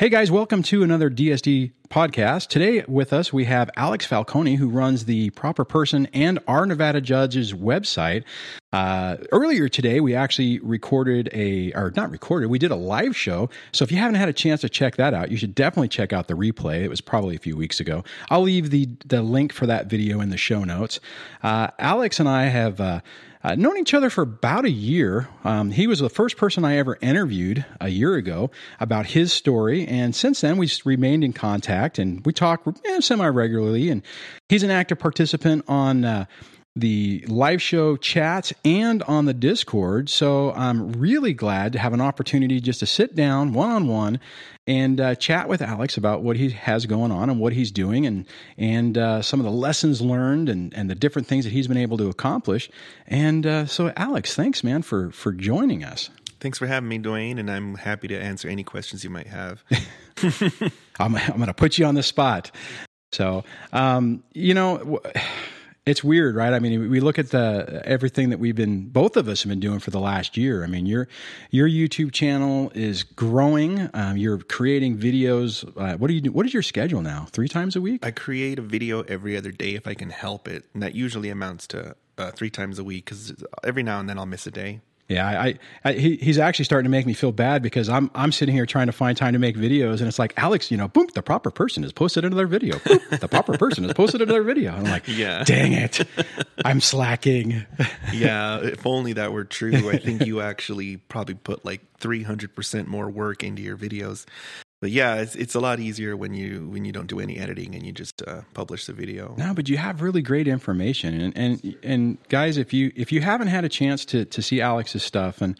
Hey guys, welcome to another DSD podcast. Today with us we have Alex Falcone, who runs the Proper Person and our Nevada Judges website. Uh, earlier today, we actually recorded a, or not recorded, we did a live show. So if you haven't had a chance to check that out, you should definitely check out the replay. It was probably a few weeks ago. I'll leave the the link for that video in the show notes. Uh, Alex and I have. Uh, uh, known each other for about a year. Um, he was the first person I ever interviewed a year ago about his story, and since then we've remained in contact and we talk eh, semi regularly. And he's an active participant on. Uh, the live show chats and on the Discord. So I'm really glad to have an opportunity just to sit down one on one and uh, chat with Alex about what he has going on and what he's doing and and uh, some of the lessons learned and, and the different things that he's been able to accomplish. And uh, so, Alex, thanks, man, for for joining us. Thanks for having me, Dwayne, and I'm happy to answer any questions you might have. I'm, I'm going to put you on the spot. So, um, you know, it's weird, right? I mean, we look at the everything that we've been both of us have been doing for the last year. I mean, your your YouTube channel is growing. Um, you're creating videos. Uh, what do you do? What is your schedule now? Three times a week? I create a video every other day if I can help it, and that usually amounts to uh, three times a week because every now and then I'll miss a day. Yeah, I, I, he, he's actually starting to make me feel bad because I'm I'm sitting here trying to find time to make videos, and it's like Alex, you know, boom, the proper person has posted another video. Boom, the proper person has posted another video. And I'm like, yeah, dang it, I'm slacking. yeah, if only that were true. I think you actually probably put like 300 percent more work into your videos but yeah, it's it's a lot easier when you when you don't do any editing and you just uh, publish the video. No, but you have really great information, and and and guys, if you if you haven't had a chance to to see Alex's stuff, and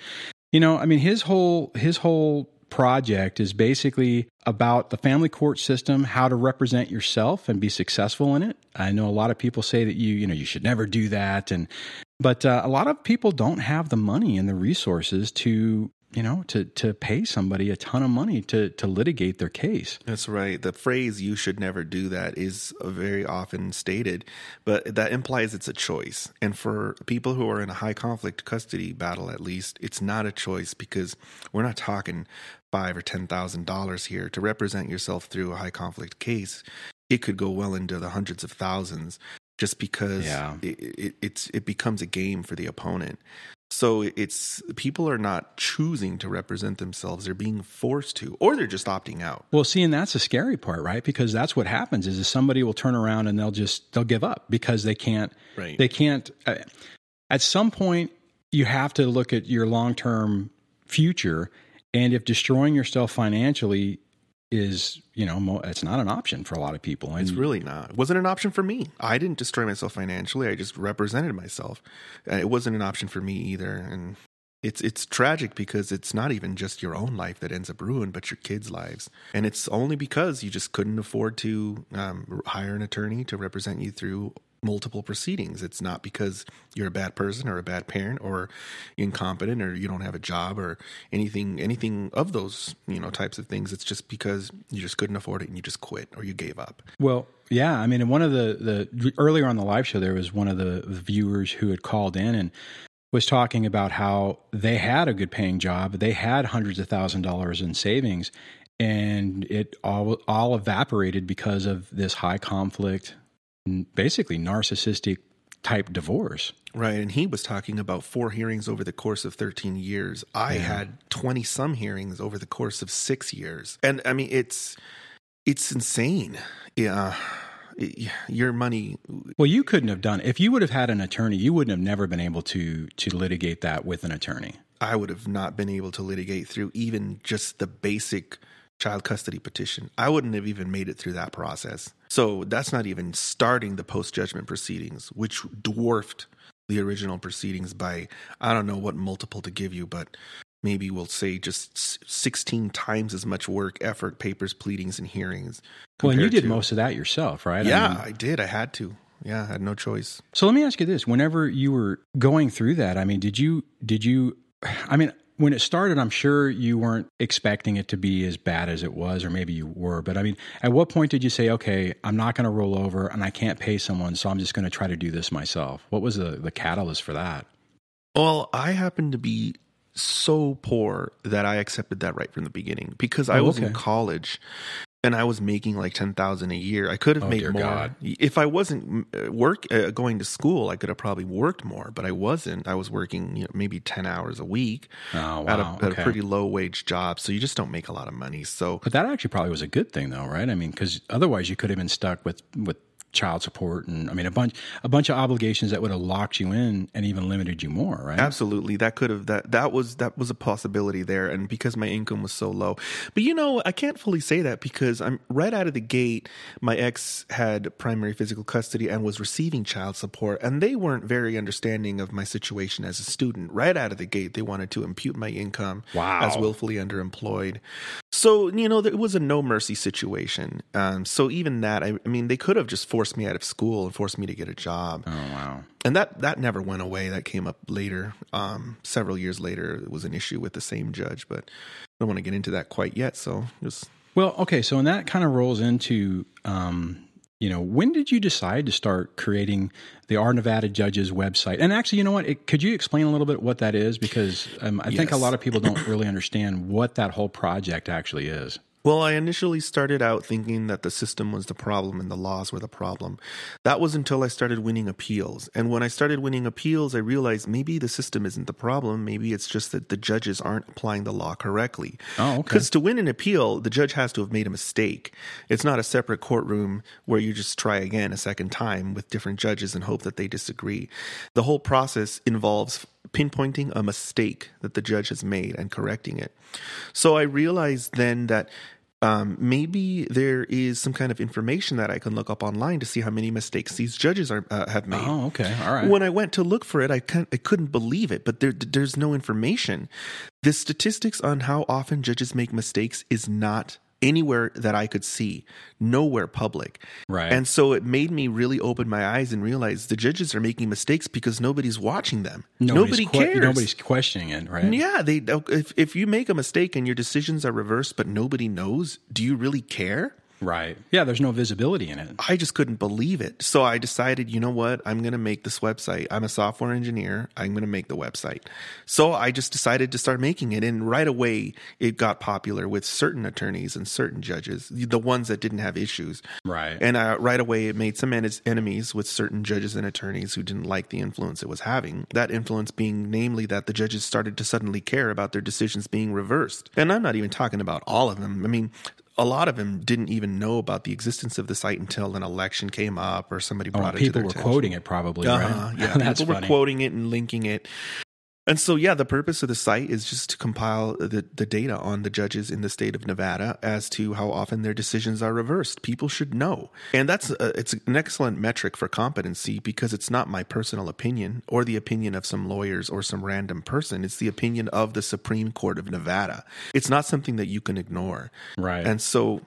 you know, I mean, his whole his whole project is basically about the family court system, how to represent yourself and be successful in it. I know a lot of people say that you you know you should never do that, and but uh, a lot of people don't have the money and the resources to you know, to to pay somebody a ton of money to to litigate their case. That's right. The phrase "you should never do that" is very often stated, but that implies it's a choice. And for people who are in a high conflict custody battle, at least, it's not a choice because we're not talking five or ten thousand dollars here to represent yourself through a high conflict case. It could go well into the hundreds of thousands just because yeah. it, it, it's it becomes a game for the opponent. So it's people are not choosing to represent themselves; they're being forced to, or they're just opting out. Well, see, and that's the scary part, right? Because that's what happens: is, is somebody will turn around and they'll just they'll give up because they can't. Right. They can't. Uh, at some point, you have to look at your long term future, and if destroying yourself financially is you know it's not an option for a lot of people. It's really not. It wasn't an option for me. I didn't destroy myself financially. I just represented myself. Uh, it wasn't an option for me either. And it's it's tragic because it's not even just your own life that ends up ruined but your kids lives. And it's only because you just couldn't afford to um, hire an attorney to represent you through multiple proceedings. It's not because you're a bad person or a bad parent or incompetent or you don't have a job or anything anything of those, you know, types of things. It's just because you just couldn't afford it and you just quit or you gave up. Well, yeah, I mean, in one of the the earlier on the live show there was one of the viewers who had called in and was talking about how they had a good paying job, they had hundreds of thousand dollars in savings and it all all evaporated because of this high conflict basically narcissistic type divorce. Right. And he was talking about four hearings over the course of 13 years. I yeah. had 20 some hearings over the course of six years. And I mean, it's, it's insane. Yeah. Your money. Well, you couldn't have done if you would have had an attorney. You wouldn't have never been able to to litigate that with an attorney. I would have not been able to litigate through even just the basic child custody petition. I wouldn't have even made it through that process. So that's not even starting the post judgment proceedings, which dwarfed the original proceedings by, I don't know what multiple to give you, but maybe we'll say just 16 times as much work, effort, papers, pleadings, and hearings. Well, and you did to, most of that yourself, right? Yeah, I, mean, I did. I had to. Yeah, I had no choice. So let me ask you this: Whenever you were going through that, I mean, did you did you? I mean, when it started, I'm sure you weren't expecting it to be as bad as it was, or maybe you were. But I mean, at what point did you say, okay, I'm not going to roll over and I can't pay someone, so I'm just going to try to do this myself? What was the, the catalyst for that? Well, I happened to be so poor that I accepted that right from the beginning because I Oh, was okay. in college and I was making like ten thousand a year. I could have Oh, made dear more God. if I wasn't uh, work uh, going to school. I could have probably worked more, but I wasn't. I was working you know, maybe ten hours a week Oh, at, a, at okay. a pretty low wage job. So you just don't make a lot of money. So But that actually probably was a good thing, though, right? I mean, because otherwise you could have been stuck with with child support and I mean a bunch a bunch of obligations that would have locked you in and even limited you more, right? Absolutely, that could have that that was that was a possibility there, and because my income was so low. But you know, I can't fully say that because I'm right out of the gate. My ex had primary physical custody and was receiving child support, and they weren't very understanding of my situation as a student. Right out of the gate, they wanted to impute my income Wow. as willfully underemployed. So you know, it was a no mercy situation. Um, so even that, I, I mean, they could have just forced me out of school and forced me to get a job Oh wow. and that that never went away. That came up later, um, several years later. It was an issue with the same judge, but I don't want to get into that quite yet. So just Well, okay, so and that kind of rolls into um, you know, when did you decide to start creating the Our Nevada Judges website? And actually, you know what? It, could you explain a little bit what that is? Because um, I think a lot of people don't really understand what that whole project actually is. Well, I initially started out thinking that the system was the problem and the laws were the problem. That was until I started winning appeals. And when I started winning appeals, I realized maybe the system isn't the problem. Maybe it's just that the judges aren't applying the law correctly. Oh, okay. Because to win an appeal, the judge has to have made a mistake. It's not a separate courtroom where you just try again a second time with different judges and hope that they disagree. The whole process involves pinpointing a mistake that the judge has made and correcting it. So I realized then that um, maybe there is some kind of information that I can look up online to see how many mistakes these judges are uh, have made. Oh, okay. All right. When I went to look for it, I, I couldn't believe it, but there, there's no information. The statistics on how often judges make mistakes is not anywhere that I could see, nowhere public. Right. And so it made me really open my eyes and realize the judges are making mistakes because nobody's watching them. Nobody's Nobody que- cares. Nobody's questioning it, right? Yeah, they if if you make a mistake and your decisions are reversed but nobody knows, do you really care? Right. Yeah, there's no visibility in it. I just couldn't believe it. So I decided, you know what? I'm going to make this website. I'm a software engineer. I'm going to make the website. So I just decided to start making it. And right away, it got popular with certain attorneys and certain judges, the ones that didn't have issues. Right. And uh, right away, it made some en- enemies with certain judges and attorneys who didn't like the influence it was having. That influence being, namely, that the judges started to suddenly care about their decisions being reversed. And I'm not even talking about all of them. I mean, a lot of them didn't even know about the existence of the site until an election came up or somebody Oh, brought it to people were attention. quoting it probably, Uh-huh, right? Yeah, That's people funny. were quoting it and linking it. And so, yeah, the purpose of the site is just to compile the, the data on the judges in the state of Nevada as to how often their decisions are reversed. People should know, and that's a, it's an excellent metric for competency because it's not my personal opinion or the opinion of some lawyers or some random person. It's the opinion of the Supreme Court of Nevada. It's not something that you can ignore. right. And so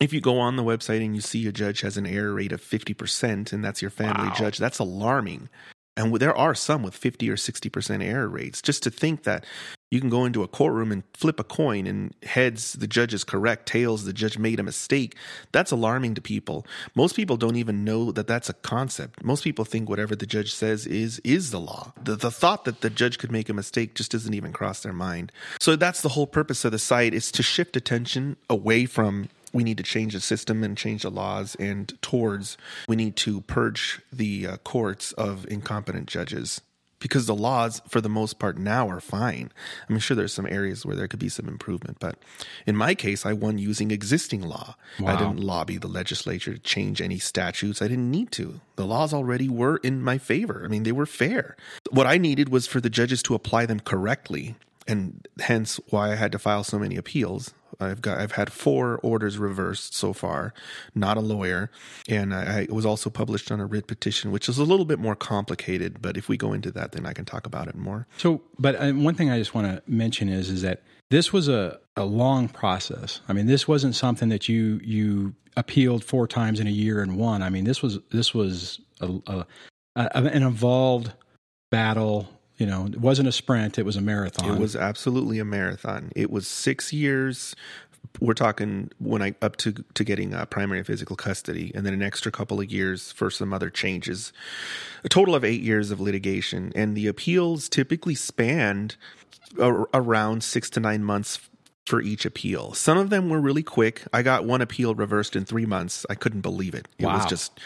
if you go on the website and you see a judge has an error rate of 50% and that's your family Wow. judge, that's alarming. And there are some with 50 or 60% error rates. Just to think that you can go into a courtroom and flip a coin and heads the judge is correct, tails the judge made a mistake, that's alarming to people. Most people don't even know that that's a concept. Most people think whatever the judge says is is the law. The, the thought that the judge could make a mistake just doesn't even cross their mind. So that's the whole purpose of the site is to shift attention away from we need to change the system and change the laws and towards we need to purge the uh, courts of incompetent judges. Because the laws for the most part now are fine. I'm sure there's some areas where there could be some improvement but in my case i won using existing law. Wow. i didn't lobby the legislature to change any statutes. I didn't need to. The laws already were in my favor. I mean they were fair. What i needed was for the judges to apply them correctly and hence why I had to file so many appeals. I've got I've had four orders reversed so far. Not a lawyer, and I, I was also published on a writ petition, which is a little bit more complicated. But if we go into that, then I can talk about it more. So, but uh, one thing I just want to mention is is that this was a, a long process. I mean, this wasn't something that you you appealed four times in a year and won. I mean, this was this was a, a, a, an involved battle. You know, it wasn't a sprint; it was a marathon. It was absolutely a marathon. It was six years we're talking when I up to to getting uh, primary physical custody, and then an extra couple of years for some other changes. A total of eight years of litigation, and the appeals typically spanned a, around six to nine months for each appeal. Some of them were really quick. I got one appeal reversed in three months. I couldn't believe it. It Wow. was just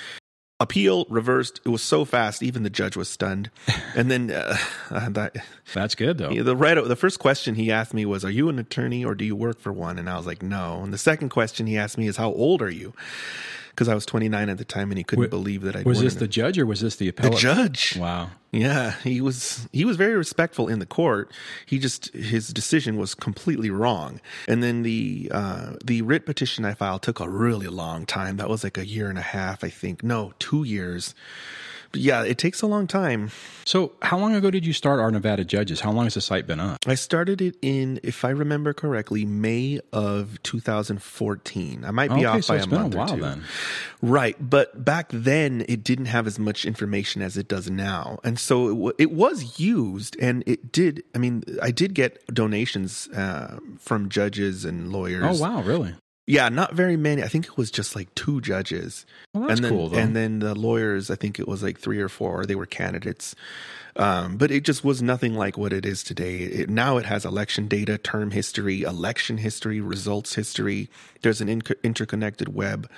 appeal reversed. It was so fast, even the judge was stunned. And then uh, that That's good though. the right the first question he asked me was, "Are you an attorney or do you work for one?" And I was like, "No." And the second question he asked me is, "How old are you?" Because I was 29 at the time, and he couldn't believe that I Was this the judge or was this the the appellate? judge? Wow. Yeah, he was he was very respectful in the court. He just his decision was completely wrong. And then the uh, the writ petition I filed took a really long time. That was like a year and a half, I think. No, two years. Yeah, it takes a long time. So, how long ago did you start our Nevada Judges? How long has the site been up? I started it in, if I remember correctly, May of 2014. I might be Okay, off so by it's a been a month while or two. then. Right, but back then it didn't have as much information as it does now, and so it, w- it was used, and it did. I mean, I did get donations uh, from judges and lawyers. Oh wow, really? Yeah, not very many. I think it was just like two judges Well, and then, cool though. And then the lawyers, I think it was like three or four. They were candidates, um, but it just was nothing like what it is today. It, now it has election data, term history, election history, results history. There's an inc- interconnected web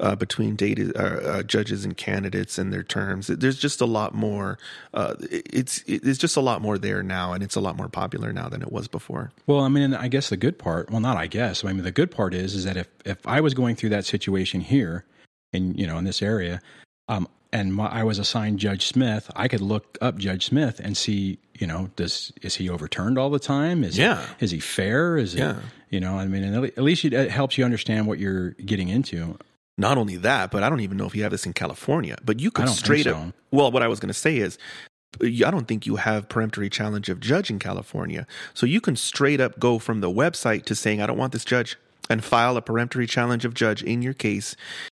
uh, between data uh, uh, judges and candidates and their terms. There's just a lot more. Uh, it's it's just a lot more there now, and it's a lot more popular now than it was before. Well, I mean, I guess the good part, well, not I guess, I mean, the good part is, is that if, if I was going through that situation here in, you know, in this area, um, and my, I was assigned Judge Smith, I could look up Judge Smith and see, you know, does, is he overturned all the time? Is, Yeah. is he fair? Is it, Yeah. you know, I mean, at least it it helps you understand what you're getting into. Not only that, but I don't even know if you have this in California. But you could straight so. up. Well, what I was going to say is, I don't think you have peremptory challenge of judge in California. So you can straight up go from the website to saying, I don't want this judge, and file a peremptory challenge of judge in your case,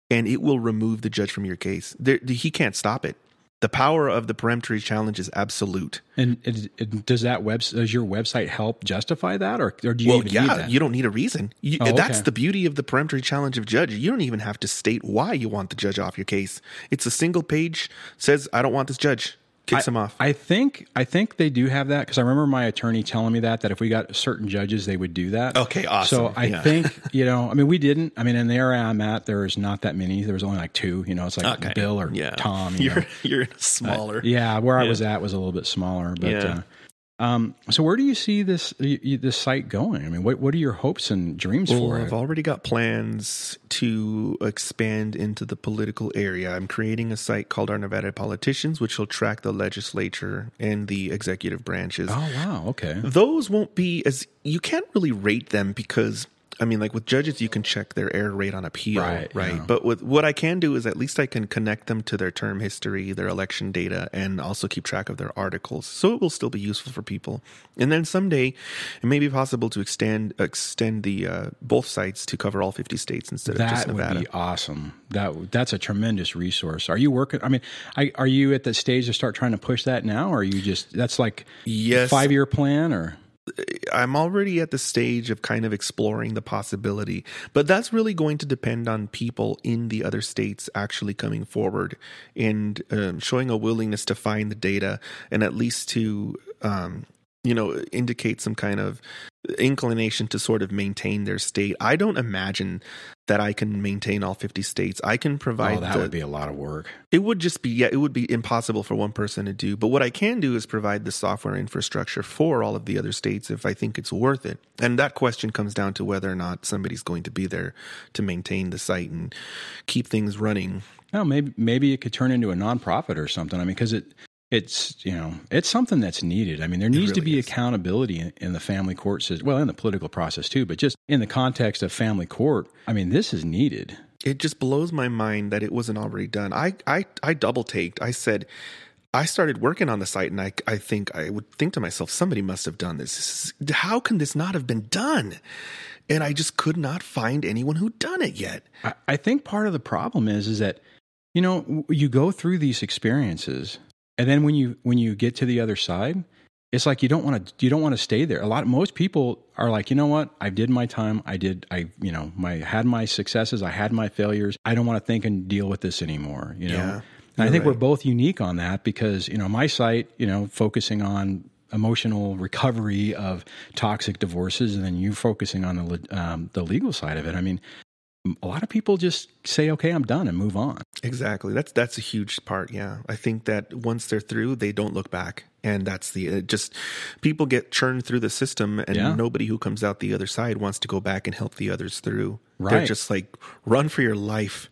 and it will remove the judge from your case. There, he can't stop it. The power of the peremptory challenge is absolute. And does that web, does your website help justify that or, or do you well, yeah, you don't need a reason. You, Oh, That's okay. the beauty of the peremptory challenge of judge. You don't even have to state why you want the judge off your case. It's a single page says, "I don't want this judge." Kicks him off. I think I think they do have that because I remember my attorney telling me that that if we got certain judges, they would do that. Okay, awesome. So I Yeah. think you know, I mean, we didn't. I mean, in the area I'm at, there's not that many. There was only like two. You know, it's like Okay. Bill or yeah. Tom. You You're know. you're smaller. Yeah, where I was at was a little bit smaller, but. Yeah. Uh, um, so where do you see this this site going? I mean, what what are your hopes and dreams Well, for I've it? already got plans to expand into the political area. I'm creating a site called Our Nevada Politicians, which will track the legislature and the executive branches. Oh wow, okay. those won't be as you can't really rate them because I mean, like with judges, you can check their error rate on appeal, Right, right? yeah. But with what I can do is at least I can connect them to their term history, their election data, and also keep track of their articles. So it will still be useful for people. And then someday, it may be possible to extend extend the uh, both sites to cover all fifty states instead of just Nevada. That would be awesome. That that's a tremendous resource. Are you working? I mean, I, are you at the stage to start trying to push that now, or are you just that's like Yes. five year plan, or I'm already at the stage of kind of exploring the possibility, but that's really going to depend on people in the other states actually coming forward and um, showing a willingness to find the data and at least to, um, you know, indicate some kind of inclination to sort of maintain their state. I don't imagine that I can maintain all 50 states. I can provide oh, that the, would be a lot of work. it would just be yeah, it would be impossible for one person to do. But what I can do is provide the software infrastructure for all of the other states if I think it's worth it. And that question comes down to whether or not somebody's going to be there to maintain the site and keep things running. No, maybe maybe it could turn into a nonprofit or something. I mean, because it it's you know it's something that's needed. I mean, there needs to be is. accountability in, in the family court system. Well, in the political process too, but just in the context of family court. I mean, this is needed. It just blows my mind that it wasn't already done. I I I double taked. I said I started working on the site and I I think I would think to myself somebody must have done this. This is- How can this not have been done? And I just could not find anyone who'd done it yet. I, I think part of the problem is is that you know you go through these experiences, and then when you when you get to the other side, it's like you don't want to you don't want to stay there. A lot most people are like, you know what? I did my time. I did I you know my had my successes. I had my failures. I don't want to think and deal with this anymore. You know. Yeah, and I think we're both unique on that because you know my site, you know, focusing on emotional recovery of toxic divorces, and then you focusing on the um, the legal side of it. I mean, a lot of people just say, "Okay, I'm done," and move on. Exactly. That's that's a huge part. Yeah, I think that once they're through, they don't look back, and that's the it just people get churned through the system, and Yeah. nobody who comes out the other side wants to go back and help the others through. They're just like run for your life.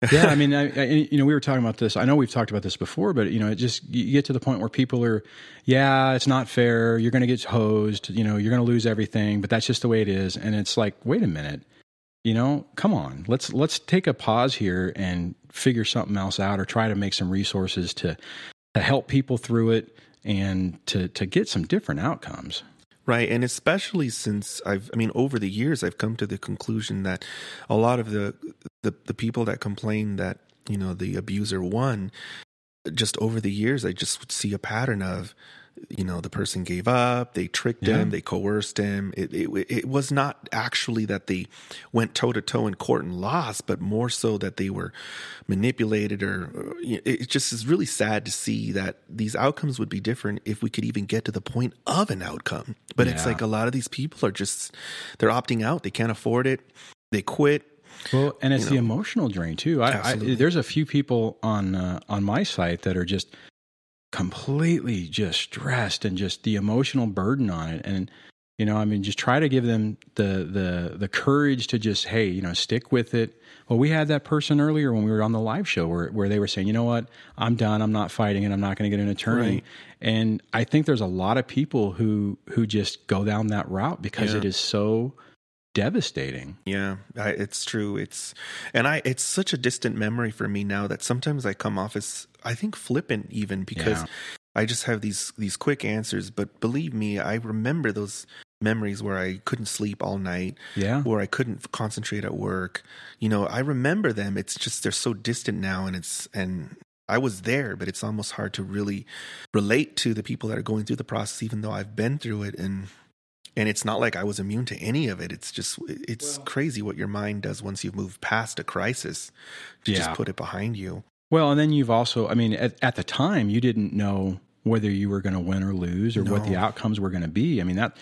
yeah, I mean, I, I, you know, we were talking about this. I know we've talked about this before, but you know, it just you get to the point where people are, yeah, it's not fair. You're going to get hosed. You know, you're going to lose everything. But that's just the way it is. And it's like, wait a minute, you know, come on, let's let's take a pause here and figure something else out, or try to make some resources to to help people through it and to to get some different outcomes. Right. And especially since I've, I mean, over the years, I've come to the conclusion that a lot of the, the, the people that complain that, you know, the abuser won, just over the years, I just see a pattern of, you know, the person gave up, they tricked Yeah. him, they coerced him. It, it, it was not actually that they went toe to toe in court and lost, but more so that they were manipulated or, you know, it just is really sad to see that these outcomes would be different if we could even get to the point of an outcome. But it's like a lot of these people are just, they're opting out. They can't afford it. They quit. Well, and it's You the emotional drain too. I, I, there's a few people on uh, on my site that are just completely just stressed and just the emotional burden on it. And you know, I mean, just try to give them the the the courage to just hey, you know, stick with it. Well, we had that person earlier when we were on the live show where where they were saying, you know what, I'm done. I'm not fighting, and I'm not going to get an attorney. Right. And I think there's a lot of people who who just go down that route because Yeah. it is so devastating. Yeah, I, it's true. It's and I it's such a distant memory for me now that sometimes I come off as I think flippant even because Yeah. I just have these these quick answers. But believe me, I remember those memories where I couldn't sleep all night, Yeah. where I couldn't concentrate at work. You know, I remember them. It's just they're so distant now, and it's and. I was there, but it's almost hard to really relate to the people that are going through the process, even though I've been through it. And and it's not like I was immune to any of it. It's just it's crazy what your mind does once you've moved past a crisis to Yeah. just put it behind you. Well, and then you've also, I mean, at, at the time, you didn't know whether you were going to win or lose or what the outcomes were going to be. I mean, that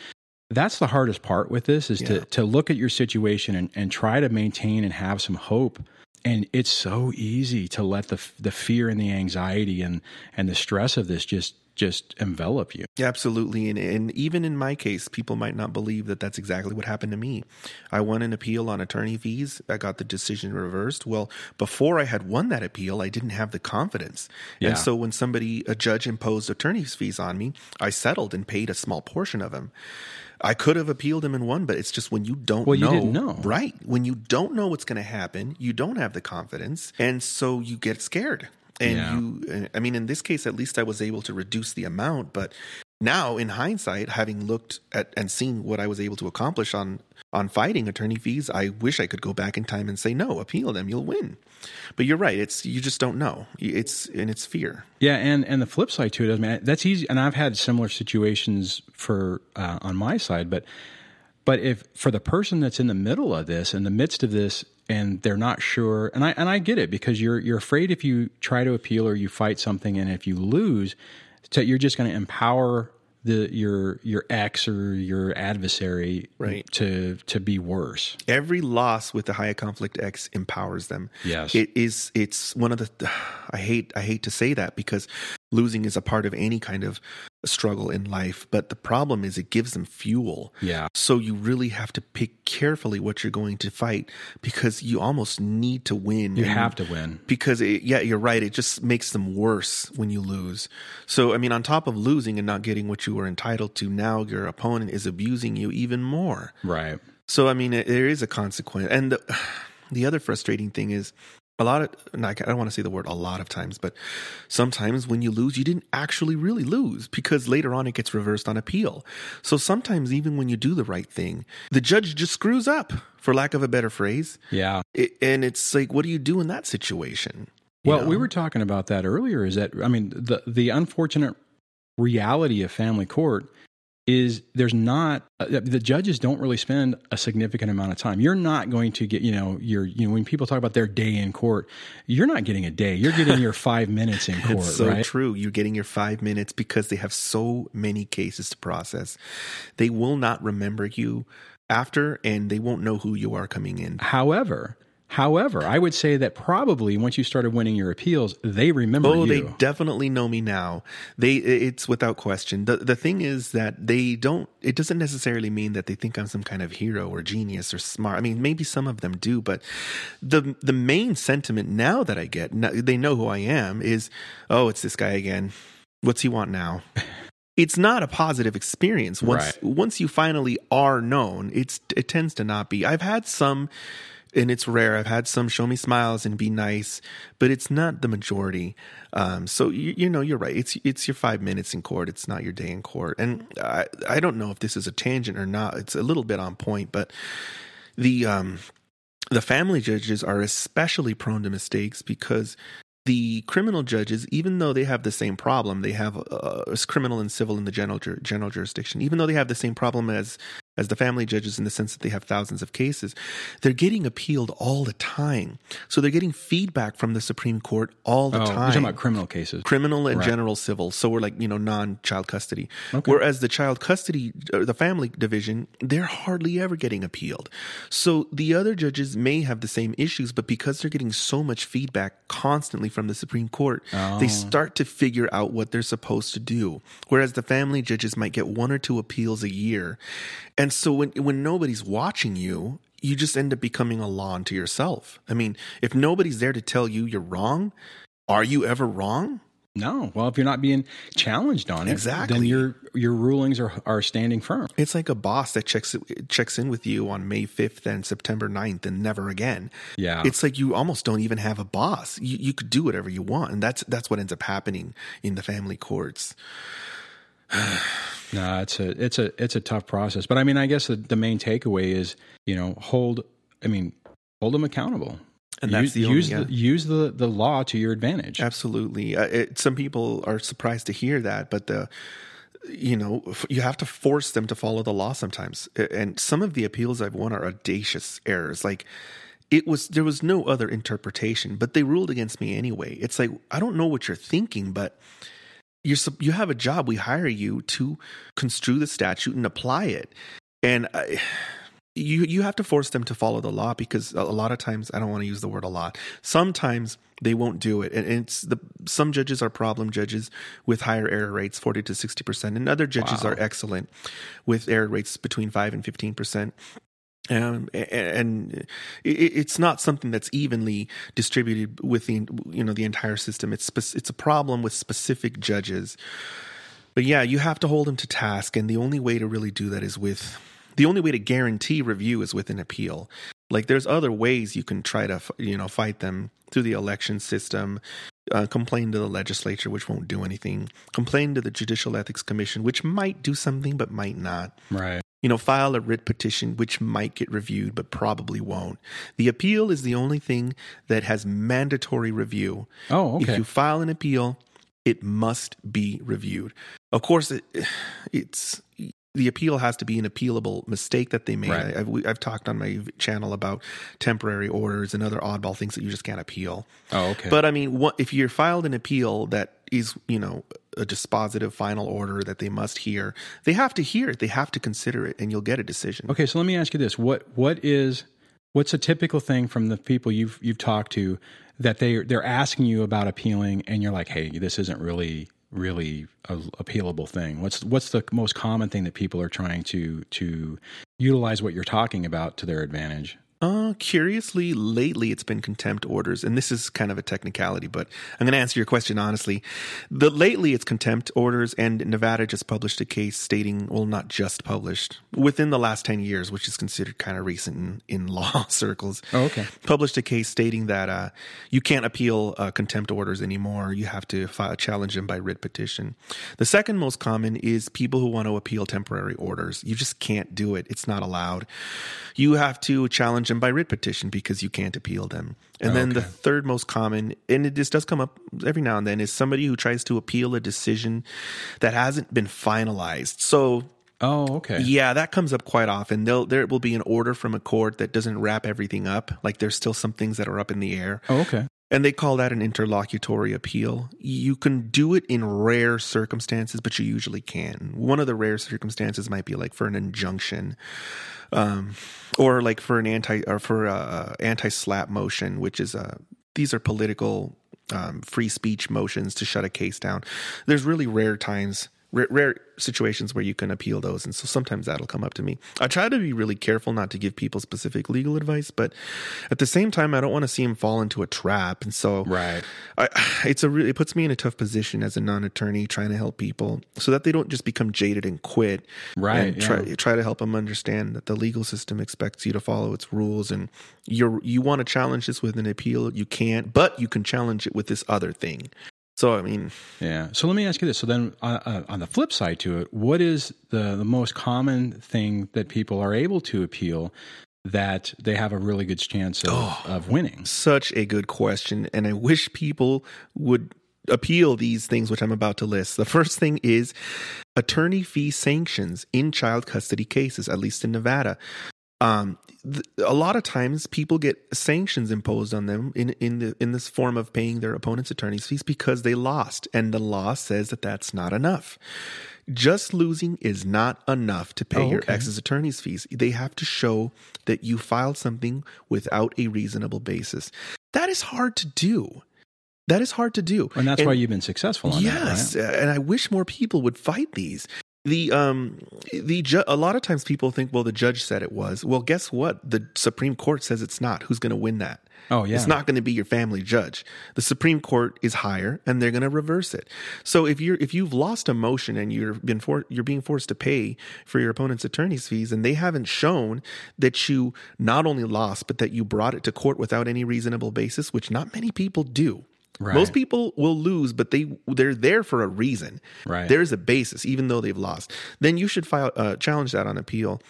that's the hardest part with this is Yeah. to to look at your situation and, and try to maintain and have some hope. And it's so easy to let the the fear and the anxiety and and the stress of this just just envelop you. Absolutely. And, and even in my case, people might not believe that that's exactly what happened to me. I won an appeal on attorney fees. I got the decision reversed. Well, before I had won that appeal, I didn't have the confidence. Yeah. And so when somebody, a judge imposed attorney's fees on me, I settled and paid a small portion of them. I could have appealed them and won, but it's just when you don't Well, you know. didn't know. Right. When you don't know what's going to happen, you don't have the confidence. And so you get scared. And Yeah. you, I mean, in this case, at least I was able to reduce the amount. But now, in hindsight, having looked at and seen what I was able to accomplish on on fighting attorney fees, I wish I could go back in time and say, no, appeal them, you'll win. But you're right. It's you just don't know. It's and it's fear. Yeah, and and the flip side to it is, man, that's easy. And I've had similar situations for uh, on my side, but but if for the person that's in the middle of this, in the midst of this, and they're not sure, and I and I get it because you're you're afraid if you try to appeal or you fight something, and if you lose, you're just going to empower the your your ex or your adversary Right. to to be worse. Every loss with the high conflict X empowers them. Yes. It is it's one of the I hate I hate to say that because losing is a part of any kind of struggle in life, but the problem is it gives them fuel. Yeah. So you really have to pick carefully what you're going to fight because you almost need to win. You have to win. because it, yeah, you're right. It just makes them worse when you lose. So I mean, on top of losing and not getting what you were entitled to, now your opponent is abusing you even more. Right. So I mean, it, there is a consequence, and the, the other frustrating thing is a lot of. I don't want to say the word a lot of times, but sometimes when you lose, you didn't actually really lose because later on it gets reversed on appeal. So sometimes even when you do the right thing, the judge just screws up, for lack of a better phrase. Yeah. It, and it's like, what do you do in that situation? Well, we were talking about that earlier. Is that I mean the the unfortunate reality of family court is there's not uh, the judges don't really spend a significant amount of time. You're not going to get you know your you know when people talk about their day in court, you're not getting a day. You're getting your five minutes in court. So right? true. You're getting your five minutes because they have so many cases to process. They will not remember you after, and they won't know who you are coming in. However, However, I would say that probably once you started winning your appeals, they remember oh, you. they definitely know me now. They it's without question. The the thing is that they don't it doesn't necessarily mean that they think I'm some kind of hero or genius or smart. I mean, maybe some of them do, but the the main sentiment now that I get, they know who I am is, "Oh, it's this guy again. What's he want now?" it's not a positive experience once Right. once you finally are known. It's it tends to not be. I've had some and it's rare. I've had some show me smiles and be nice, but it's not the majority. Um, so you, you know, you're right. It's it's your five minutes in court. It's not your day in court. And I I don't know if this is a tangent or not. It's a little bit on point, but the um the family judges are especially prone to mistakes because the criminal judges, even though they have the same problem, they have uh, criminal and civil in the general general jurisdiction. Even though they have the same problem as as the family judges in the sense that they have thousands of cases, they're getting appealed all the time. So they're getting feedback from the Supreme Court all the oh, time You're talking about criminal cases. criminal and Right. general civil. So we're like, you know, non child custody. Okay. Whereas the child custody, or the family division, they're hardly ever getting appealed. So the other judges may have the same issues, but because they're getting so much feedback constantly from the Supreme Court, Oh. they start to figure out what they're supposed to do. Whereas the family judges might get one or two appeals a year. And so when, when nobody's watching you, you just end up becoming a law unto yourself. I mean, if nobody's there to tell you you're wrong, are you ever wrong? No. Well, if you're not being challenged on it, Exactly. then your your rulings are are standing firm. It's like a boss that checks checks in with you on May 5th and September 9th and never again. Yeah. It's like you almost don't even have a boss. You, you could do whatever you want. And that's that's what ends up happening in the family courts. No, it's a it's a it's a tough process. But I mean, I guess the, the main takeaway is you know hold. I mean, hold them accountable. And that's use, the only- use yeah. the use the the law to your advantage. Absolutely. Uh, it, some people are surprised to hear that, but the you know f- you have to force them to follow the law sometimes. And some of the appeals I've won are audacious errors. Like it was there was no other interpretation, but they ruled against me anyway. It's like I don't know what you're thinking, but you're you have a job. We hire you to construe the statute and apply it. And uh, I, you you have to force them to follow the law because a a lot of times I don't want to use the word a lot. Sometimes they won't do it, and it's the some judges are problem judges with higher error rates, forty to sixty percent, and other judges Wow. are excellent with error rates between five and fifteen percent. Um, and it's not something that's evenly distributed within you know the entire system. It's spec- it's a problem with specific judges. But yeah, you have to hold them to task, and the only way to really do that is with the only way to guarantee review is with an appeal. Like there's other ways you can try to you know fight them through the election system, uh, complain to the legislature, which won't do anything, complain to the Judicial Ethics Commission, which might do something but might not right. you know, file a writ petition, which might get reviewed, but probably won't. The appeal is the only thing that has mandatory review. Oh, okay. If you file an appeal, it must be reviewed. Of course, it, it's the appeal has to be an appealable mistake that they made. Right. I, I've, we- I've talked on my channel about temporary orders and other oddball things that you just can't appeal. oh, okay. But I mean, what, if you're filed an appeal that is, you know, a dispositive final order that they must hear, they have to hear it. They have to consider it, and you'll get a decision. Okay, so let me ask you this: what what is what's a typical thing from the people you've you've talked to that they they're asking you about appealing, and you're like, hey, this isn't really really a appealable thing. What's what's the most common thing that people are trying to to utilize what you're talking about to their advantage? Uh, curiously, lately it's been contempt orders, and this is kind of a technicality, but I'm going to answer your question honestly. The lately it's contempt orders, and Nevada just published a case stating, well, not just published within the last ten years, which is considered kind of recent in, in law circles. Oh, okay. Published a case stating that uh, you can't appeal uh, contempt orders anymore. You have to file challenge them by writ petition. The second most common is people who want to appeal temporary orders. You just can't do it. It's not allowed. You have to challenge challenge them by writ petition because you can't appeal them. And then the third most common, and it this does come up every now and then, is somebody who tries to appeal a decision that hasn't been finalized. So Oh, okay. yeah, that comes up quite often. They'll, there will be an order from a court that doesn't wrap everything up. Like there's still some things that are up in the air. Oh, okay. And they call that an interlocutory appeal. You can do it in rare circumstances, but you usually can. One of the rare circumstances might be like for an injunction, um, or like for an anti or for a anti SLAPP motion, which is a these are political um, free speech motions to shut a case down. There's really rare times. Rare, rare situations where you can appeal those, and so sometimes that'll come up to me. I try to be really careful not to give people specific legal advice, but at the same time, I don't want to see them fall into a trap, and so Right. I, it's a really, it puts me in a tough position as a non-attorney trying to help people so that they don't just become jaded and quit. Right, And try yeah. try to help them understand that the legal system expects you to follow its rules, and you're you want to challenge this with an appeal, you can't, but you can challenge it with this other thing. So I mean, Yeah. So let me ask you this. So then, uh, uh, on the flip side to it, what is the the most common thing that people are able to appeal that they have a really good chance of, Oh. of winning? such a good question, and I wish people would appeal these things which I'm about to list. The first thing is attorney fee sanctions in child custody cases, at least in Nevada. Um, a lot of times people get sanctions imposed on them in in the in this form of paying their opponent's attorney's fees because they lost, and the law says that that's not enough. Just losing is not enough to pay Oh, your ex's attorney's fees. They have to show that you filed something without a reasonable basis. That is hard to do. That is hard to do. And that's why you've been successful on yes, that, right? and I wish more people would fight these. The um the ju- a lot of times people think well the judge said it was. Well, guess what? The Supreme Court says it's not. Who's going to win that? Oh, yeah. It's not going to be your family judge. The Supreme Court is higher and they're going to reverse it. So if you're if you've lost a motion and you're been for, you're being forced to pay for your opponent's attorney's fees and they haven't shown that you not only lost but that you brought it to court without any reasonable basis, which not many people do. Right. Most people will lose, but they they're there for a reason. Right. There's a basis, even though they've lost. Then you should file uh, challenge that on appeal.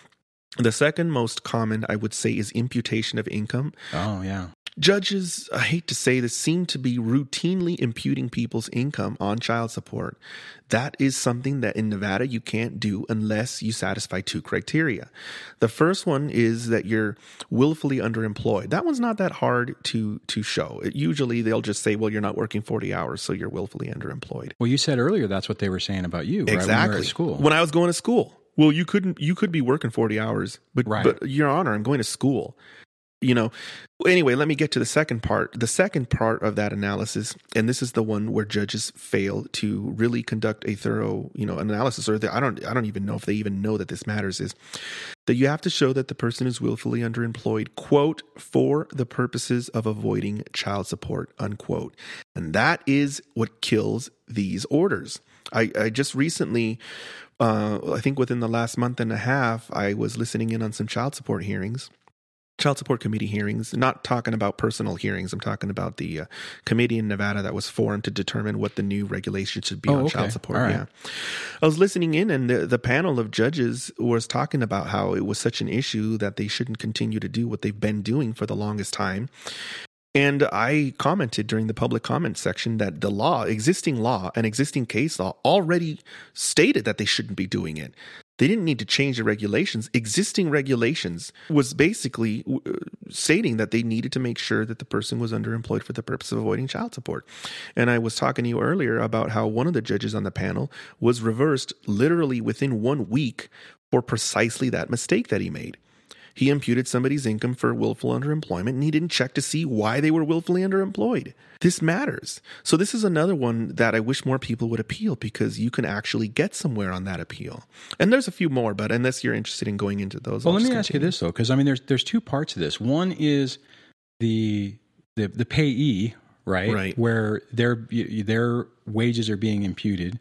The second most common, I would say, is imputation of income. Oh, yeah. Judges, I hate to say this, seem to be routinely imputing people's income on child support. That is something that in Nevada you can't do unless you satisfy two criteria. The first one is that you're willfully underemployed. That one's not that hard to to show. It, usually they'll just say, "Well, you're not working 40 hours, so you're willfully underemployed." Well, you said earlier that's what they were saying about you, right? When you Exactly. school. When I was going to school. Well, you couldn't you could be working 40 hours, but Right. but your honor, I'm going to school. You know. Anyway, let me get to the second part. The second part of that analysis, and this is the one where judges fail to really conduct a thorough, you know, analysis or the, I don't I don't even know if they even know that this matters is that you have to show that the person is willfully underemployed, quote, for the purposes of avoiding child support, unquote. And that is what kills these orders. I, I just recently, uh, I think within the last month and a half, I was listening in on some child support hearings. Child support committee hearings, not talking about personal hearings. I'm talking about the uh, committee in Nevada that was formed to determine what the new regulation should be Oh, on okay. child support. Right. Yeah. I was listening in, and the, the panel of judges was talking about how it was such an issue that they shouldn't continue to do what they've been doing for the longest time. And I commented during the public comment section that the law, existing law and existing case law, already stated that they shouldn't be doing it. They didn't need to change the regulations. Existing regulations was basically uh, stating that they needed to make sure that the person was underemployed for the purpose of avoiding child support. And I was talking to you earlier about how one of the judges on the panel was reversed literally within one week for precisely that mistake that he made. He imputed somebody's income for willful underemployment and he didn't check to see why they were willfully underemployed. This matters. So, this is another one that I wish more people would appeal because you can actually get somewhere on that appeal. And there's a few more, but unless you're interested in going into those, Well, I'll let me just ask you this though, because I mean, there's there's two parts to this. One is the the the payee, right? Right. Where their their wages are being imputed.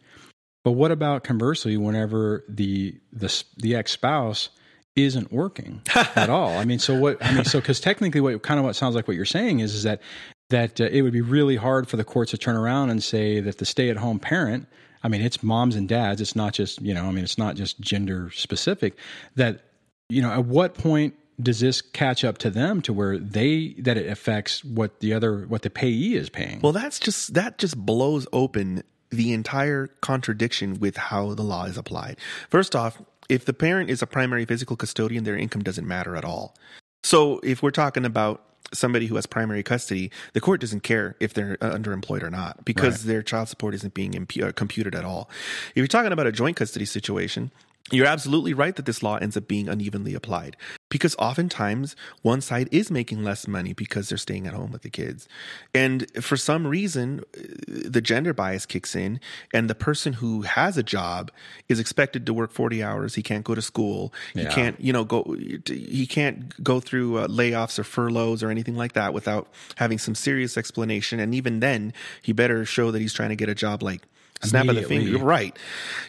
But what about conversely, whenever the the the ex spouse isn't working at all? I mean, so what? I mean, so because technically, what kind of what sounds like what you're saying is is that that uh, it would be really hard for the courts to turn around and say that the stay at home parent. I mean, it's moms and dads. It's not just you know. I mean, it's not just gender specific. That you know, at what point does this catch up to them to where they that it affects what the other what the payee is paying? Well, that's just that just blows open the entire contradiction with how the law is applied. First off, if the parent is a primary physical custodian, their income doesn't matter at all. So if we're talking about somebody who has primary custody, the court doesn't care if they're uh, underemployed or not because right. their child support isn't being impu- uh, computed at all. If you're talking about a joint custody situation, you're absolutely right that this law ends up being unevenly applied because oftentimes one side is making less money because they're staying at home with the kids. And for some reason, the gender bias kicks in, and the person who has a job is expected to work 40 hours. He can't go to school. He yeah. can't, you know, go, he can't go through uh, layoffs or furloughs or anything like that without having some serious explanation. And even then, he better show that he's trying to get a job like snap of the finger. You're right.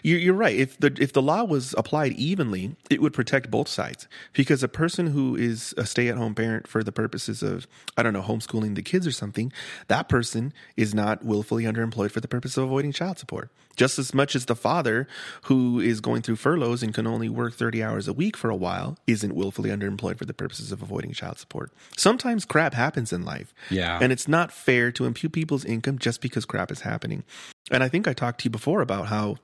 You're, you're, right. If the if the law was applied evenly, it would protect both sides. Because a person who is a stay at home parent for the purposes of I don't know homeschooling the kids or something, that person is not willfully underemployed for the purpose of avoiding child support. Just as much as the father who is going through furloughs and can only work 30 hours a week for a while isn't willfully underemployed for the purposes of avoiding child support. Sometimes crap happens in life. Yeah. And it's not fair to impute people's income just because crap is happening. And I think I talked to you before about how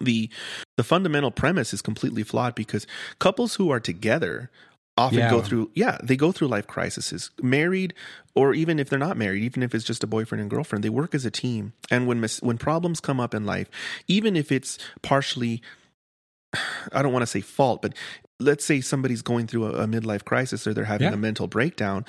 the the fundamental premise is completely flawed because couples who are together often yeah. go through yeah they go through life crises married or even if they're not married even if it's just a boyfriend and girlfriend they work as a team and when mis- when problems come up in life even if it's partially i don't want to say fault but let's say somebody's going through a, a midlife crisis or they're having yeah. a mental breakdown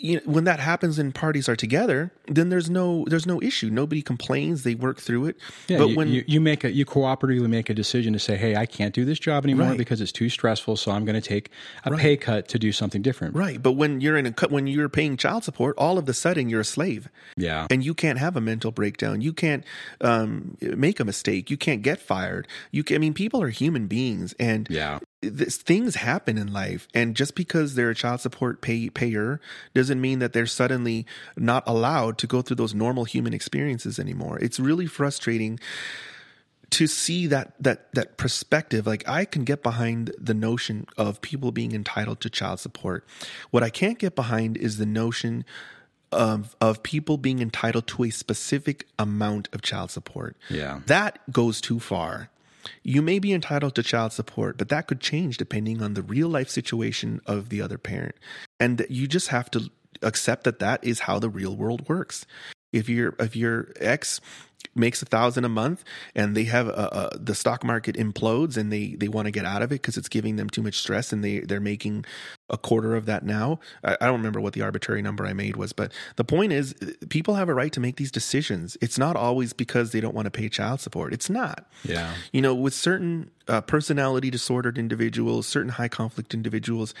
you know, when that happens and parties are together, then there's no there's no issue. Nobody complains. They work through it. Yeah, but you, when you, you, make a you cooperatively make a decision to say, hey, I can't do this job anymore right. because it's too stressful, so I'm going to take a right. pay cut to do something different. Right. But when you're in a cut when you're paying child support, all of a sudden you're a slave. Yeah. And you can't have a mental breakdown. You can't um, make a mistake. You can't get fired. You can, I mean, people are human beings, and yeah this, things happen in life and just because they're a child support pay, payer doesn't mean that they're suddenly not allowed to go through those normal human experiences anymore. It's really frustrating to see that that that perspective. Like i can get behind the notion of people being entitled to child support. What i can't get behind is the notion of of people being entitled to a specific amount of child support. Yeah. That goes too far you may be entitled to child support, but that could change depending on the real life situation of the other parent. And you just have to accept that that is how the real world works. If your if your ex makes a thousand a month and they have a, a, the stock market implodes and they they want to get out of it because it's giving them too much stress and they they're making a quarter of that now. I, I, don't remember what the arbitrary number i made was but the point is uh, people have a right to make these decisions. It's not always because they don't want to pay child support. It's not. Yeah. You know with certain uh, personality disordered individuals certain high conflict individuals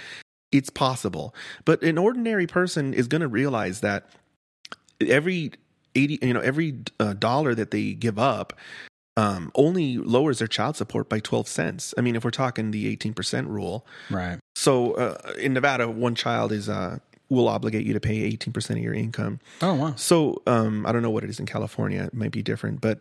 it's possible. But an ordinary person is going to realize that every 80 you know every uh, dollar that they give up um, only lowers their child support by 12 cents. I mean, if we're talking the 18% rule. Right. So uh, in Nevada, one child is uh, will obligate you to pay 18% of your income. Oh, wow. So um, I don't know what it is in California. It might be different, but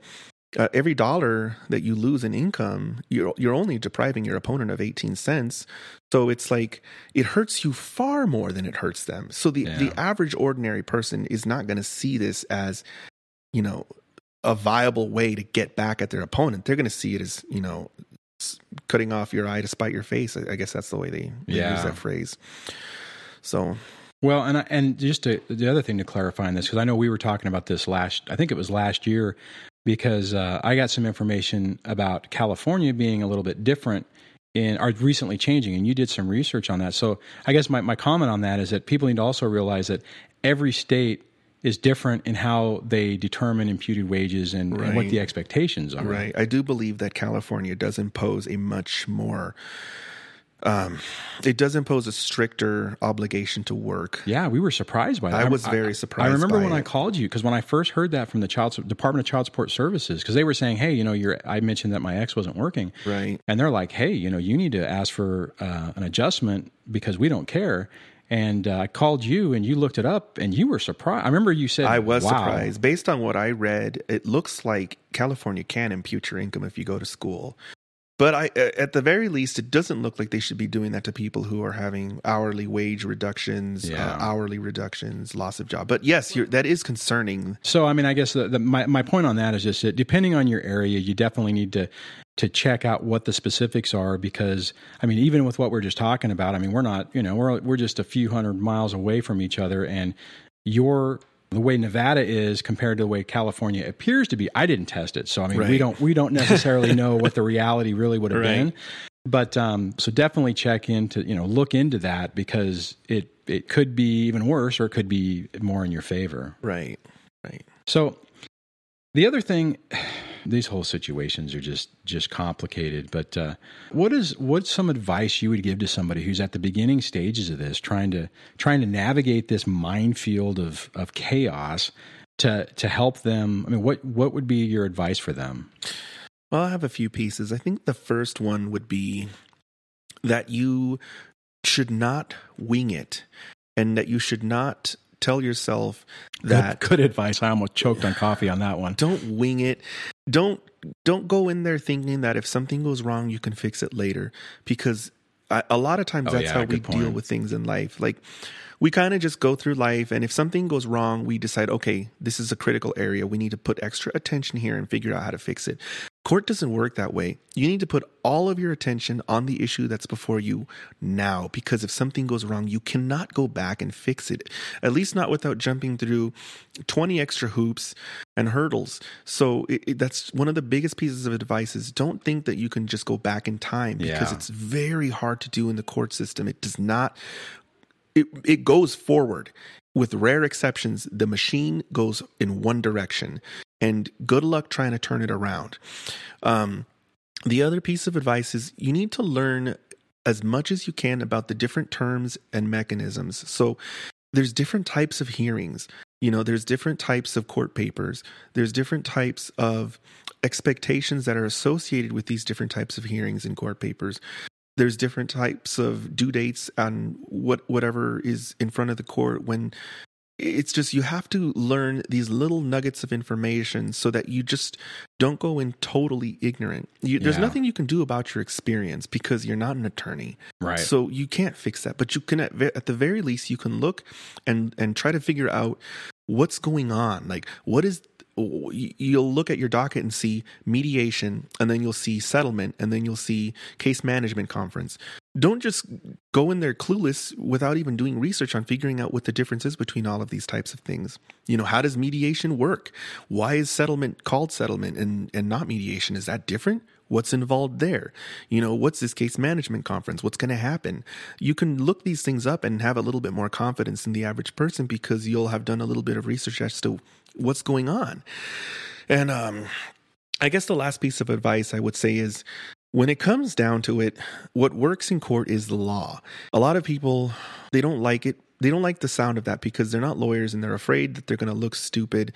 uh, every dollar that you lose in income, you're you're only depriving your opponent of 18 cents. So it's like it hurts you far more than it hurts them. So the yeah. the average ordinary person is not going to see this as, you know, a viable way to get back at their opponent. They're going to see it as, you know, cutting off your eye to spite your face. I, I guess that's the way they, they yeah. use that phrase. So well, and and just to, the other thing to clarify on this, because I know we were talking about this last, I think it was last year because uh, I got some information about California being a little bit different in are recently changing, and you did some research on that. So I guess my, my comment on that is that people need to also realize that every state is different in how they determine imputed wages and, right. and what the expectations are. Right. I do believe that California does impose a much more um, it does impose a stricter obligation to work. Yeah, we were surprised by that. I was very surprised. I remember when it. I called you because when I first heard that from the child Department of Child Support Services, because they were saying, "Hey, you know, you're." I mentioned that my ex wasn't working, right? And they're like, "Hey, you know, you need to ask for uh, an adjustment because we don't care." And uh, I called you, and you looked it up, and you were surprised. I remember you said, "I was wow. surprised." Based on what I read, it looks like California can impute your income if you go to school. But I, at the very least, it doesn't look like they should be doing that to people who are having hourly wage reductions, Yeah. uh, hourly reductions, loss of job. But yes, you're, that is concerning. So, I mean, I guess the, the, my my point on that is just that depending on your area, you definitely need to to check out what the specifics are because I mean, even with what we're just talking about, I mean, we're not, you know, we're we're just a few hundred miles away from each other, and your the way Nevada is compared to the way California appears to be. I didn't test it, so I mean, we don't we don't necessarily know what the reality really would have Right. been. But um, so definitely check into you know look into that because it it could be even worse or it could be more in your favor. Right. Right. So the other thing, these whole situations are just just complicated. But uh, what is what's some advice you would give to somebody who's at the beginning stages of this, trying to trying to navigate this minefield of of chaos to to help them? I mean, what what would be your advice for them? Well, I have a few pieces. I think the first one would be that you should not wing it and that you should not tell yourself that good, good advice. I almost choked on coffee on that one. don't wing it don't don't go in there thinking that if something goes wrong you can fix it later because a lot of times Oh, that's yeah, how we point. deal with things in life like we kind of just go through life and if something goes wrong we decide okay this is a critical area. We need to put extra attention here and figure out how to fix it. Court doesn't work that way. You need to put all of your attention on the issue that's before you now because if something goes wrong you cannot go back and fix it at least not without jumping through 20 extra hoops and hurdles. So it, it- that's one of the biggest pieces of advice is don't think that you can just go back in time because Yeah. it's very hard to do in the court system. It does not it it goes forward. With rare exceptions, the machine goes in one direction, and good luck trying to turn it around. Um, the other piece of advice is you need to learn as much as you can about the different terms and mechanisms. So there's different types of hearings. You know, there's different types of court papers. There's different types of expectations that are associated with these different types of hearings and court papers there's different types of due dates on what whatever is in front of the court when it's just you have to learn these little nuggets of information so that you just don't go in totally ignorant. You, there's Yeah. nothing you can do about your experience because you're not an attorney. Right. So you can't fix that, but you can at, at the very least you can look and and try to figure out what's going on. Like what is you'll look at your docket and see mediation and then you'll see settlement and then you'll see case management conference. Don't just go in there clueless without even doing research on figuring out what the difference is between all of these types of things. You know, how does mediation work? Why is settlement called settlement and, and not mediation? Is that different? What's involved there? You know, what's this case management conference? What's going to happen? You can look these things up and have a little bit more confidence in the average person because you'll have done a little bit of research as to what's going on. And um, I guess the last piece of advice I would say is when it comes down to it, what works in court is the law. A lot of people, they don't like it. They don't like the sound of that because they're not lawyers and they're afraid that they're going to look stupid.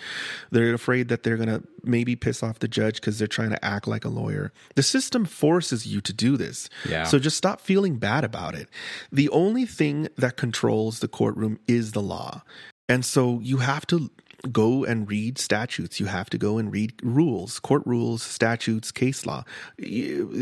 They're afraid that they're going to maybe piss off the judge because they're trying to act like a lawyer. The system forces you to do this. Yeah. So just stop feeling bad about it. The only thing that controls the courtroom is the law. And so you have to go and read statutes. You have to go and read rules, court rules, statutes, case law.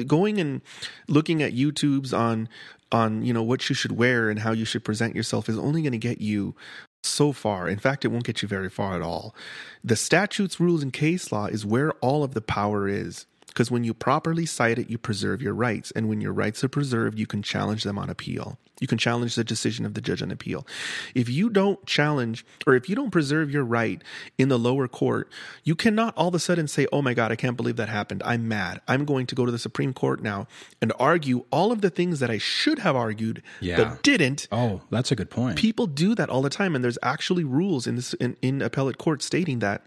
Going and looking at YouTubes on on you know what you should wear and how you should present yourself is only going to get you so far. In fact, it won't get you very far at all. The statutes, rules, and case law is where all of the power is. Because when you properly cite it, you preserve your rights. And when your rights are preserved, you can challenge them on appeal. You can challenge the decision of the judge on appeal. If you don't challenge or if you don't preserve your right in the lower court, you cannot all of a sudden say, Oh my God, I can't believe that happened. I'm mad. I'm going to go to the Supreme Court now and argue all of the things that I should have argued Yeah. but didn't oh, that's a good point. people do that all the time and there's actually rules in this in, in appellate court stating that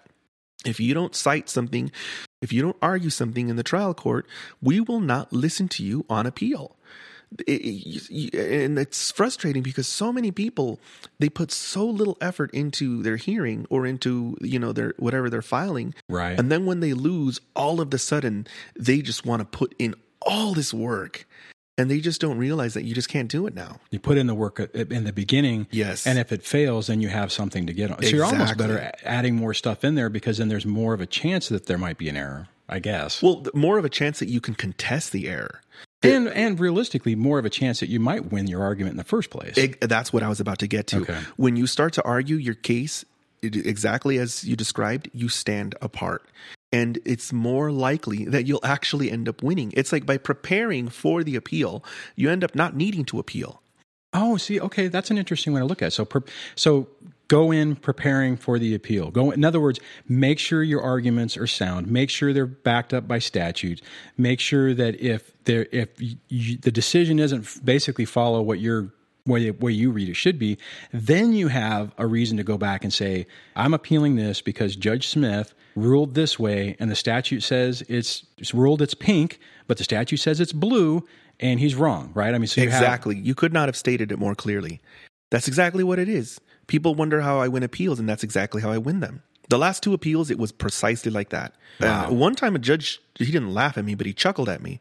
if you don't cite something if you don't argue something in the trial court we will not listen to you on appeal. It- it- and it's frustrating because so many people they put so little effort into their hearing or into you know their whatever they're filing. Right. and then when they lose all of the sudden they just want to put in all this work and they just don't realize that you just can't do it now you put in the work uh, in the beginning. yes And if it fails, then you have something to get on. So you're almost better adding more stuff in there because then there's more of a chance that there might be an error. I guess. Well, more of a chance that you can contest the error. and and realistically, more of a chance that you might win your argument in the first place. Eg- that's what I was about to get to. Okay. When you start to argue your case it- exactly as you described, you stand apart. And it's more likely that you'll actually end up winning. It's like by preparing for the appeal, you end up not needing to appeal. Oh, see, okay, that's an interesting way to look at it. So, so go in preparing for the appeal. Go, in other words, make sure your arguments are sound. Make sure they're backed up by statute. Make sure that if there, if you, the decision doesn't basically follow what you're way you read it should be, then you have a reason to go back and say, I'm appealing this because Judge Smith ruled this way, and the statute says it's, it's ruled it's pink, but the statute says it's blue, and he's wrong, right? I mean, so you have Exactly. you could not have stated it more clearly. That's exactly what it is. People wonder how I win appeals, and that's exactly how I win them. The last two appeals, it was precisely like that. Wow. Uh, one time, a judge he didn't laugh at me, but he chuckled at me.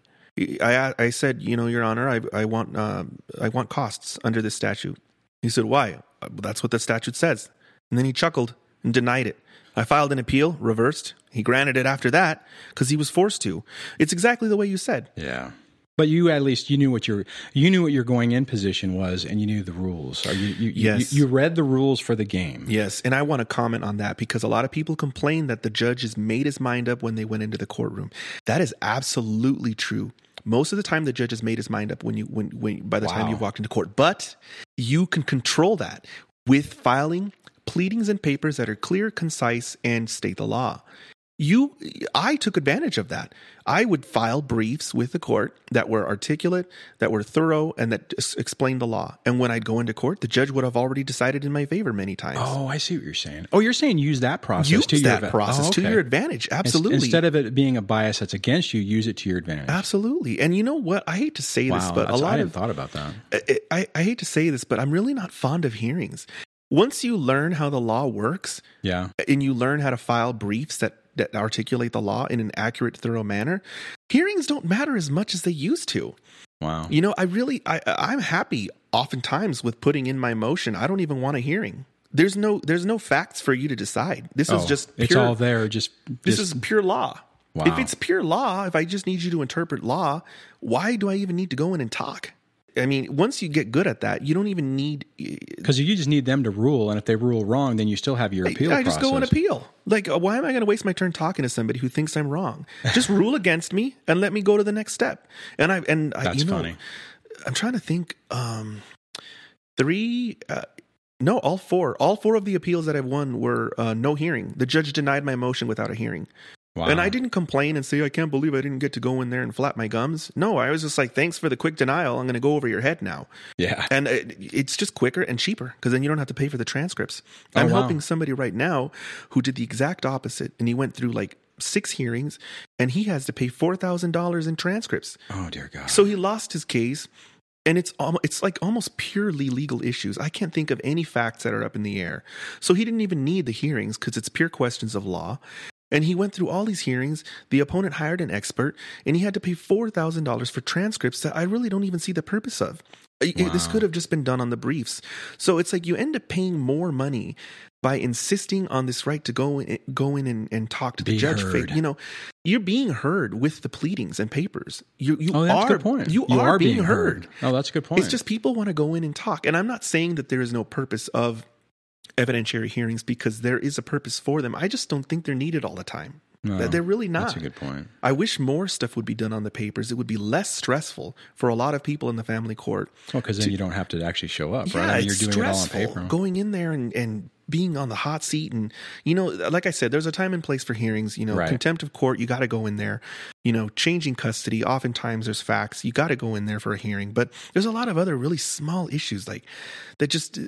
I I said, you know, Your Honor, I I want uh, I want costs under this statute. He said, why? "Uh, That's what the statute says. And then he chuckled and denied it. I filed an appeal, reversed. He granted it after that because he was forced to. It's exactly the way you said. Yeah. But you at least you knew what your you knew what your going in position was, and you knew the rules. Or you, you, you- Yes. you, you read the rules for the game. Yes, and I want to comment on that because a lot of people complain that the judge has made his mind up when they went into the courtroom. That is absolutely true. Most of the time, the judge has made his mind up when you when, when by the time you've walked into court. But you can control that with filing pleadings and papers that are clear, concise, and state the law. You, I took advantage of that. I would file briefs with the court that were articulate, that were thorough, and that explained the law. And when I'd go into court, the judge would have already decided in my favor many times. Oh, I see what you're saying. Oh, you're saying use that process use to your that adva- process Oh, to your advantage. Absolutely. Instead of it being a bias that's against you, use it to your advantage. Absolutely. And you know what? I hate to say this, but a that's- I lot hadn't of thought about that. I, I, I hate to say this, but I'm really not fond of hearings. Once you learn how the law works Yeah. and you learn how to file briefs that, that articulate the law in an accurate, thorough manner, hearings don't matter as much as they used to. Wow. You know, I really, I, I'm happy oftentimes with putting in my motion. I don't even want a hearing. There's no, there's no facts for you to decide. This Oh, is just it's pure, all there. Just This is pure law. Wow. If it's pure law, if I just need you to interpret law, why do I even need to go in and talk? I mean, once you get good at that, you don't even need. because you just need them to rule, and if they rule wrong, then you still have your appeal. I just go and appeal. Like, uh, why am I going to waste my turn talking to somebody who thinks I'm wrong? Just rule against me and let me go to the next step. And I and I, That's you know, funny. I'm trying to think. Um, three. Uh, no, all four. All four of the appeals that I've won were uh, no hearing. The judge denied my motion without a hearing. Wow. And I didn't complain and say, I can't believe I didn't get to go in there and flap my gums. No, I was just like, thanks for the quick denial. I'm going to go over your head now. Yeah. And it, it's just quicker and cheaper because then you don't have to pay for the transcripts. Oh, I'm wow. helping somebody right now who did the exact opposite. And he went through like six hearings and he has to pay $4,000 in transcripts. Oh dear God. So he lost his case. And it's almost, it's like almost purely legal issues. I can't think of any facts that are up in the air. So he didn't even need the hearings because it's pure questions of law. And he went through all these hearings. The opponent hired an expert, and he had to pay four thousand dollars for transcripts that I really don't even see the purpose of. I- This could have just been done on the briefs. So it's like you end up paying more money by insisting on this right to go in, go in and, and talk to the Be judge. heard. You know, you're being heard with the pleadings and papers. You you oh, that's are a good point. You, are, being, heard. Oh, that's a good point. It's just people want to go in and talk. And I'm not saying that there is no purpose of evidentiary hearings because there is a purpose for them. I just don't think they're needed all the time. No, They're- really not. That's a good point. I wish more stuff would be done on the papers. It would be less stressful for a lot of people in the family court. Well, because then you don't have to actually show up, Yeah, right? I mean, you're doing it all on paper. going in there and, and being on the hot seat. And, you know, like I said, there's a time and place for hearings. You know, Right. contempt of court, you got to go in there. You know, changing custody, oftentimes there's facts. You got to go in there for a hearing. But there's a lot of other really small issues like that just, uh,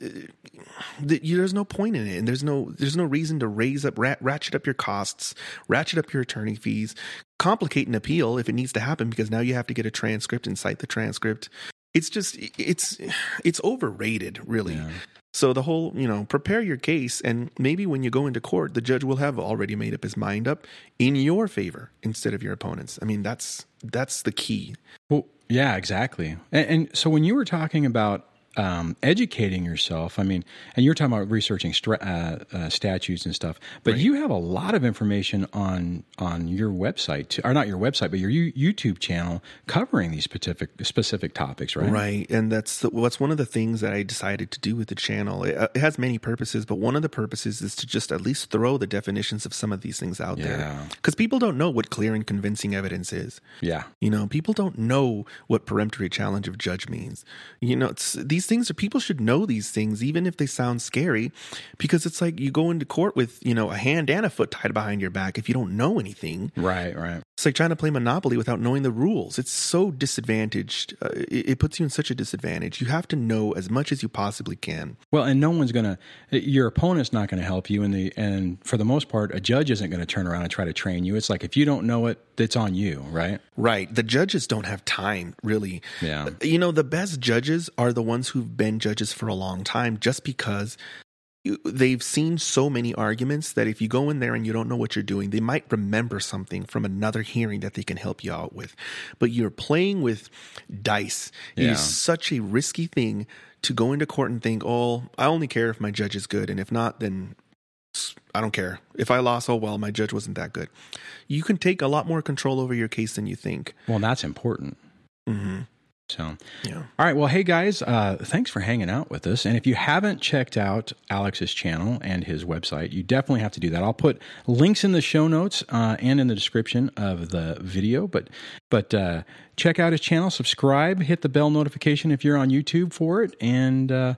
that you, there's no point in it. And there's no, there's no reason to raise up, rat, ratchet up your costs, ratchet up your attorney fees, complicate an appeal if it needs to happen because now you have to get a transcript and cite the transcript. It's just, it's, it's overrated, really. Yeah. So the whole, you know, prepare your case and maybe when you go into court, the judge will have already made up his mind up in your favor instead of your opponent's. I mean, that's that's the key. Well, yeah, exactly. And, and so when you were talking about um, educating yourself. I mean, and you're talking about researching stra- uh, uh, statutes and stuff, but Right. you have a lot of information on on your website, or not your website, but your U- YouTube channel covering these specific specific topics, right? Right, and that's the, what's one of the things that I decided to do with the channel. It, uh, it has many purposes, but one of the purposes is to just at least throw the definitions of some of these things out there, because people don't know what clear and convincing evidence is. Yeah. You know, people don't know what peremptory challenge of judge means. You know, it's, these things are people should know these things, even if they sound scary, because it's like you go into court with you know a hand and a foot tied behind your back if you don't know anything. Right. Right. It's like trying to play Monopoly without knowing the rules. It's so disadvantaged. Uh, it, it puts you in such a disadvantage. You have to know as much as you possibly can. Well, and no one's gonna. Your opponent's not gonna help you, and the and for the most part, a judge isn't gonna turn around and try to train you. It's like if you don't know it, it's on you, right? Right. The judges don't have time, really. Yeah. You know, the best judges are the ones who've been judges for a long time just because they've seen so many arguments that if you go in there and you don't know what you're doing, they might remember something from another hearing that they can help you out with. But you're playing with dice. It Yeah. is such a risky thing to go into court and think, oh, I only care if my judge is good. And if not, then I don't care. If I lost, oh, well, my judge wasn't that good. You can take a lot more control over your case than you think. Well, that's important. hmm So, Yeah. all right. Well, hey guys, uh, thanks for hanging out with us. And if you haven't checked out Alex's channel and his website, you definitely have to do that. I'll put links in the show notes uh, and in the description of the video. But but uh, check out his channel, subscribe, hit the bell notification if you're on YouTube for it, and. Uh,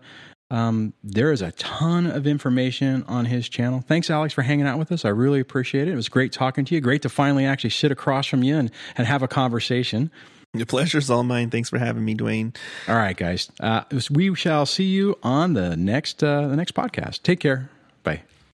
um, there is a ton of information on his channel. Thanks, Alex, for hanging out with us. I really appreciate it. It was great talking to you. Great to finally actually sit across from you and, and have a conversation. The pleasure's all mine. Thanks for having me, Dwayne. All right, guys. Uh, we shall see you on the next uh, the next podcast. Take care. Bye.